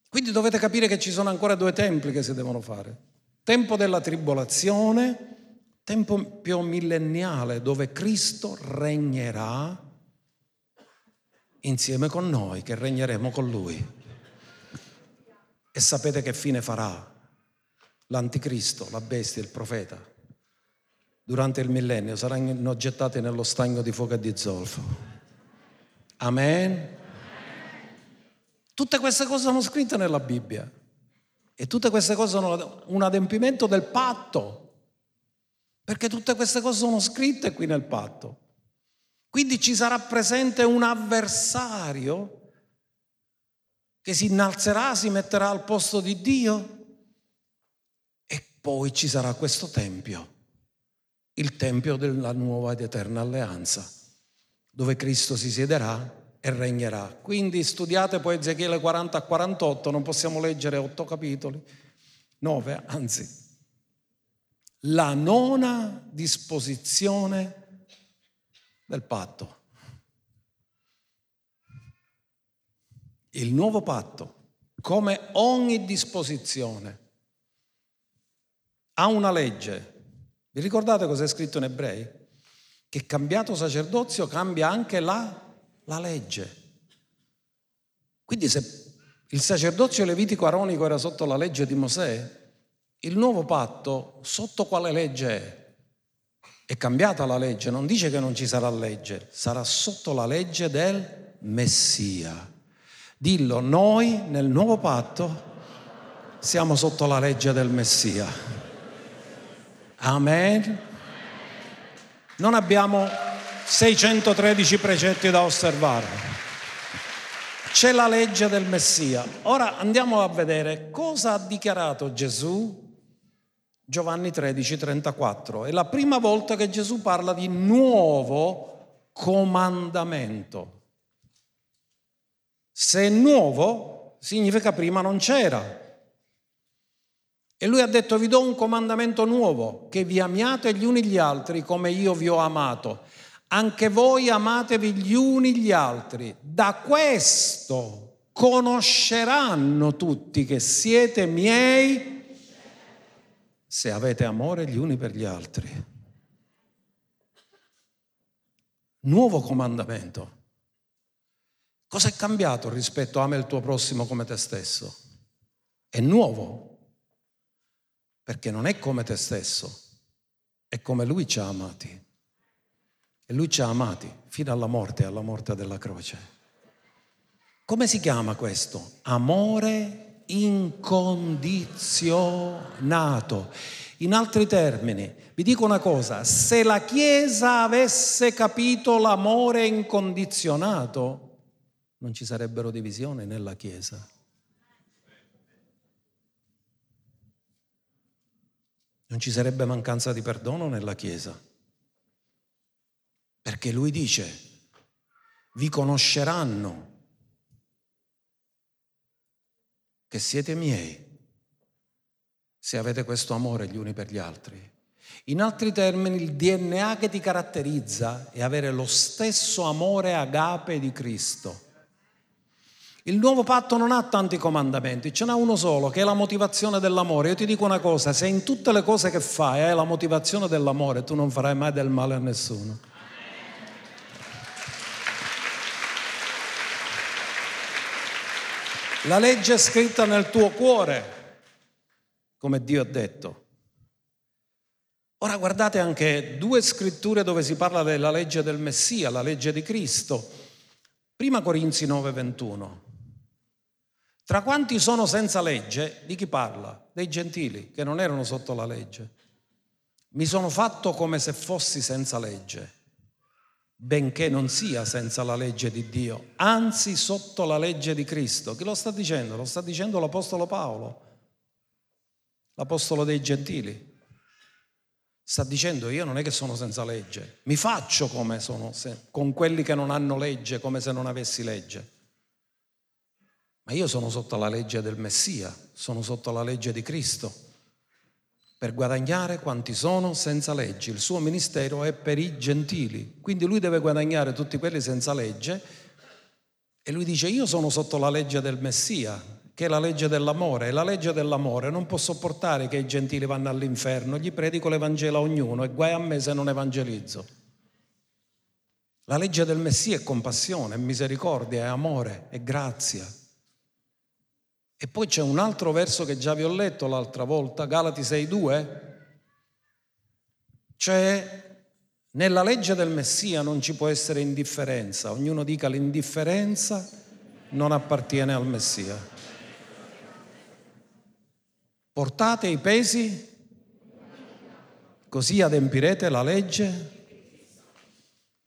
A: Quindi dovete capire che ci sono ancora due templi che si devono fare tempo della tribolazione, tempo più millenniale dove Cristo regnerà insieme con noi, che regneremo con Lui. E sapete che fine farà l'anticristo, la bestia, il profeta? Durante il millennio saranno gettati nello stagno di fuoco e di zolfo. Amen. Tutte queste cose sono scritte nella Bibbia. E tutte queste cose sono un adempimento del patto, perché tutte queste cose sono scritte qui nel patto. Quindi ci sarà presente un avversario che si innalzerà, si metterà al posto di Dio e poi ci sarà questo tempio, il tempio della nuova ed eterna alleanza, dove Cristo si siederà e regnerà. Quindi studiate poi Ezechiele 40 a 48, non possiamo leggere otto capitoli, nove, anzi. La nona disposizione del patto. Il nuovo patto, come ogni disposizione, ha una legge. Vi ricordate cosa è scritto in ebrei? Che cambiato sacerdozio cambia anche la la legge. Quindi se il sacerdozio levitico aronico era sotto la legge di Mosè, il nuovo patto sotto quale legge è? È cambiata la legge, non dice che non ci sarà legge, sarà sotto la legge del Messia. Dillo, noi nel nuovo patto siamo sotto la legge del Messia. Amen. Non abbiamo 613 precetti da osservare. C'è la legge del Messia. Ora andiamo a vedere cosa ha dichiarato Gesù. Giovanni 13, 34. È la prima volta che Gesù parla di nuovo comandamento. Se è nuovo, significa prima non c'era. E lui ha detto, vi do un comandamento nuovo, che vi amiate gli uni gli altri come io vi ho amato anche voi amatevi gli uni gli altri. Da questo conosceranno tutti che siete miei se avete amore gli uni per gli altri. Nuovo comandamento. Cosa è cambiato rispetto a ama il tuo prossimo come te stesso? È nuovo, perché non è come te stesso, è come lui ci ha amati. E lui ci ha amati fino alla morte, alla morte della croce. Come si chiama questo? Amore incondizionato. In altri termini, vi dico una cosa, se la Chiesa avesse capito l'amore incondizionato, non ci sarebbero divisioni nella Chiesa. Non ci sarebbe mancanza di perdono nella Chiesa. Perché lui dice, vi conosceranno che siete miei se avete questo amore gli uni per gli altri. In altri termini, il DNA che ti caratterizza è avere lo stesso amore agape di Cristo. Il nuovo patto non ha tanti comandamenti, ce n'ha uno solo, che è la motivazione dell'amore. Io ti dico una cosa, se in tutte le cose che fai hai la motivazione dell'amore, tu non farai mai del male a nessuno. La legge è scritta nel tuo cuore, come Dio ha detto. Ora guardate anche due scritture dove si parla della legge del Messia, la legge di Cristo. Prima Corinzi 9, 21. Tra quanti sono senza legge, di chi parla? Dei gentili che non erano sotto la legge. Mi sono fatto come se fossi senza legge, benché non sia senza la legge di Dio, anzi sotto la legge di Cristo. Chi lo sta dicendo? Lo sta dicendo l'Apostolo Paolo, l'Apostolo dei gentili. Sta dicendo io non è che sono senza legge, mi faccio come sono con quelli che non hanno legge, come se non avessi legge. Ma io sono sotto la legge del Messia, sono sotto la legge di Cristo, per guadagnare quanti sono senza legge. Il suo ministero è per i gentili, quindi lui deve guadagnare tutti quelli senza legge e lui dice io sono sotto la legge del Messia, che è la legge dell'amore, e la legge dell'amore non può sopportare che i gentili vanno all'inferno, gli predico l'Evangelo a ognuno e guai a me se non evangelizzo. La legge del Messia è compassione, è misericordia, è amore, è grazia. E poi c'è un altro verso che già vi ho letto l'altra volta, Galati 6.2, cioè nella legge del Messia non ci può essere indifferenza, ognuno dica l'indifferenza non appartiene al Messia. Portate i pesi, così adempirete la legge.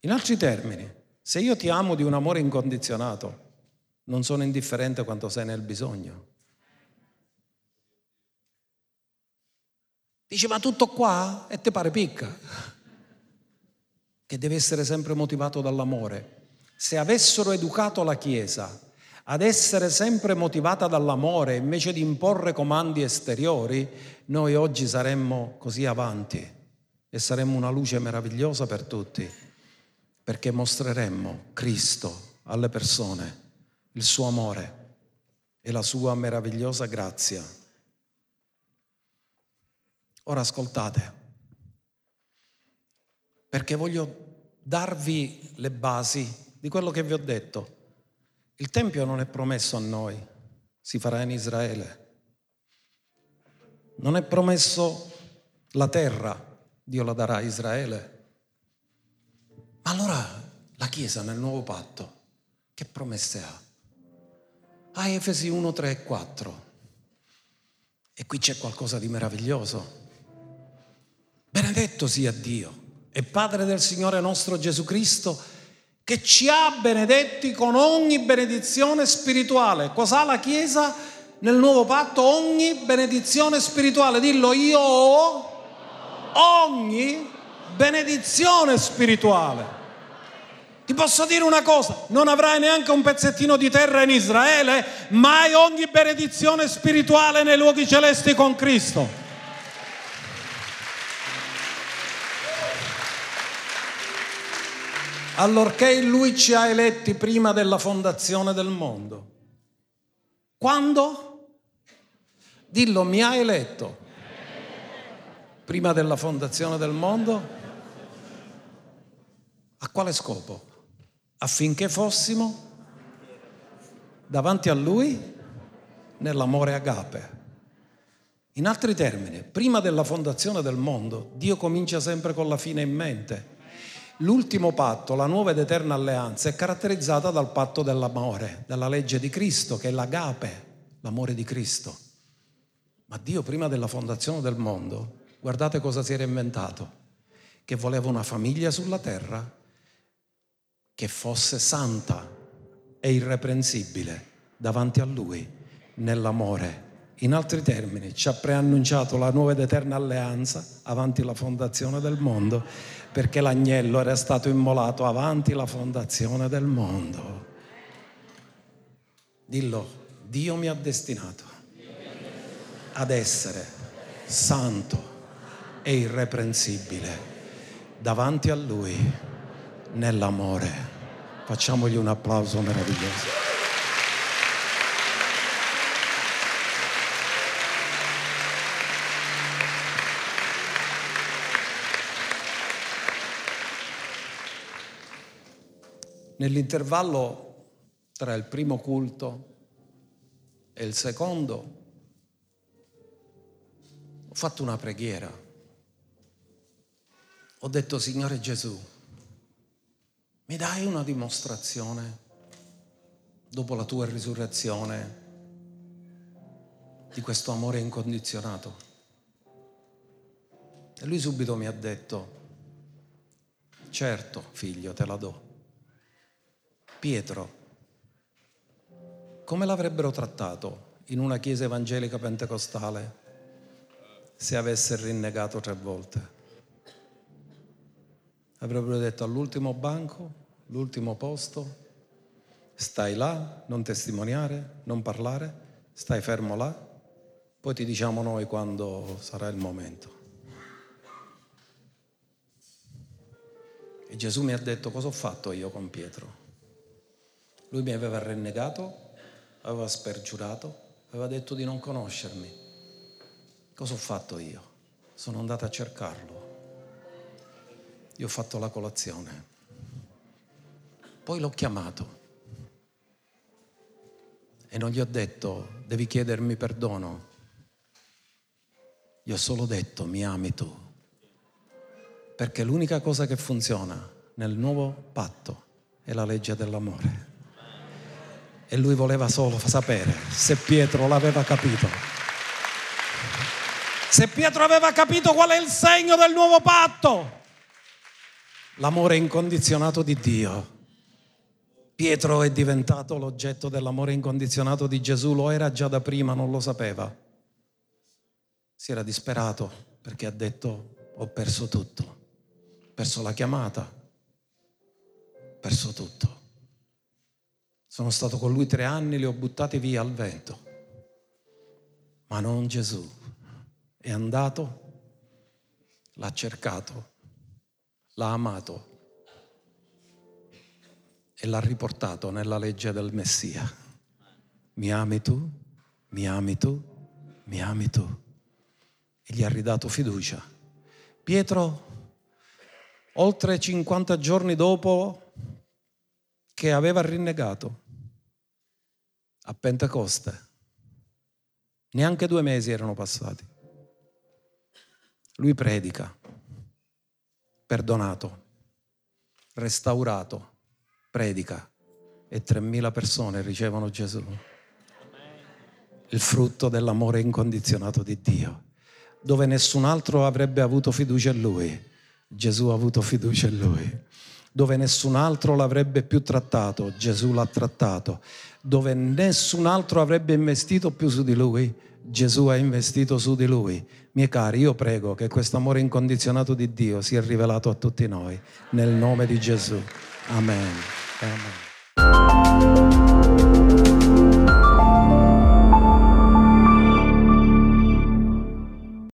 A: In altri termini, se io ti amo di un amore incondizionato, non sono indifferente quanto sei nel bisogno. Dice, ma tutto qua e te pare picca? Che deve essere sempre motivato dall'amore. Se avessero educato la Chiesa ad essere sempre motivata dall'amore invece di imporre comandi esteriori, noi oggi saremmo così avanti e saremmo una luce meravigliosa per tutti, perché mostreremmo Cristo alle persone il suo amore e la sua meravigliosa grazia. Ora ascoltate, perché voglio darvi le basi di quello che vi ho detto. Il Tempio non è promesso a noi, si farà in Israele. Non è promesso la terra, Dio la darà a Israele. Ma allora la Chiesa nel nuovo patto, che promesse ha? A Efesi 1, 3 e 4. E qui c'è qualcosa di meraviglioso. Benedetto sia Dio e Padre del Signore nostro Gesù Cristo, che ci ha benedetti con ogni benedizione spirituale. Cos'ha la Chiesa nel nuovo patto? Ogni benedizione spirituale. Dillo, io ho ogni benedizione spirituale. Ti posso dire una cosa, non avrai neanche un pezzettino di terra in Israele, ma hai ogni benedizione spirituale nei luoghi celesti con Cristo. Allorché Lui ci ha eletti prima della fondazione del mondo. Quando? Dillo, mi ha eletto prima della fondazione del mondo. A quale scopo? Affinché fossimo davanti a Lui nell'amore agape. In altri termini, prima della fondazione del mondo, Dio comincia sempre con la fine in mente. L'ultimo patto, la nuova ed eterna alleanza, è caratterizzata dal patto dell'amore, dalla legge di Cristo, che è l'agape, l'amore di Cristo. Ma Dio, prima della fondazione del mondo, guardate cosa si era inventato, che voleva una famiglia sulla terra che fosse santa e irreprensibile davanti a Lui nell'amore. In altri termini, ci ha preannunciato la nuova ed eterna alleanza avanti la fondazione del mondo, perché l'agnello era stato immolato avanti la fondazione del mondo. Dillo, Dio mi ha destinato ad essere santo e irreprensibile davanti a Lui nell'amore. Facciamogli un applauso meraviglioso. Nell'intervallo tra il primo culto E il secondo, ho fatto una preghiera. Ho detto, Signore Gesù, mi dai una dimostrazione dopo la tua risurrezione di questo amore incondizionato? E lui subito mi ha detto, certo figlio, te la do. Pietro, come l'avrebbero trattato in una chiesa evangelica pentecostale se avesse rinnegato tre volte? Avrebbero detto all'ultimo banco, l'ultimo posto, stai là, non testimoniare, non parlare, stai fermo là, poi ti diciamo noi quando sarà il momento. E Gesù mi ha detto cosa ho fatto io con Pietro. Lui mi aveva rinnegato, aveva spergiurato, aveva detto di non conoscermi. Cosa ho fatto io? Sono andato a cercarlo. Io ho fatto la colazione. Poi l'ho chiamato e non gli ho detto devi chiedermi perdono. Gli ho solo detto mi ami tu. Perché l'unica cosa che funziona nel nuovo patto è la legge dell'amore e lui voleva solo sapere se Pietro l'aveva capito. Se Pietro aveva capito qual è il segno del nuovo patto, l'amore incondizionato di Dio. Pietro è diventato l'oggetto dell'amore incondizionato di Gesù, lo era già da prima, non lo sapeva. Si era disperato perché ha detto ho perso tutto, ho perso la chiamata, ho perso tutto. Sono stato con lui tre anni, li ho buttati via al vento. Ma non Gesù. È andato, l'ha cercato, l'ha amato e l'ha riportato nella legge del Messia. Mi ami tu? Mi ami tu? Mi ami tu? E gli ha ridato fiducia. Pietro, oltre 50 giorni dopo, che aveva rinnegato a Pentecoste. Neanche due mesi erano passati. Lui predica, perdonato, restaurato, predica e 3.000 persone ricevono Gesù. Il frutto dell'amore incondizionato di Dio, dove nessun altro avrebbe avuto fiducia in Lui. Gesù ha avuto fiducia in Lui dove nessun altro l'avrebbe più trattato, Gesù l'ha trattato, dove nessun altro avrebbe investito più su di lui, Gesù ha investito su di lui. Miei cari, io prego che questo amore incondizionato di Dio sia rivelato a tutti noi, nel nome di Gesù. Amen. Amen.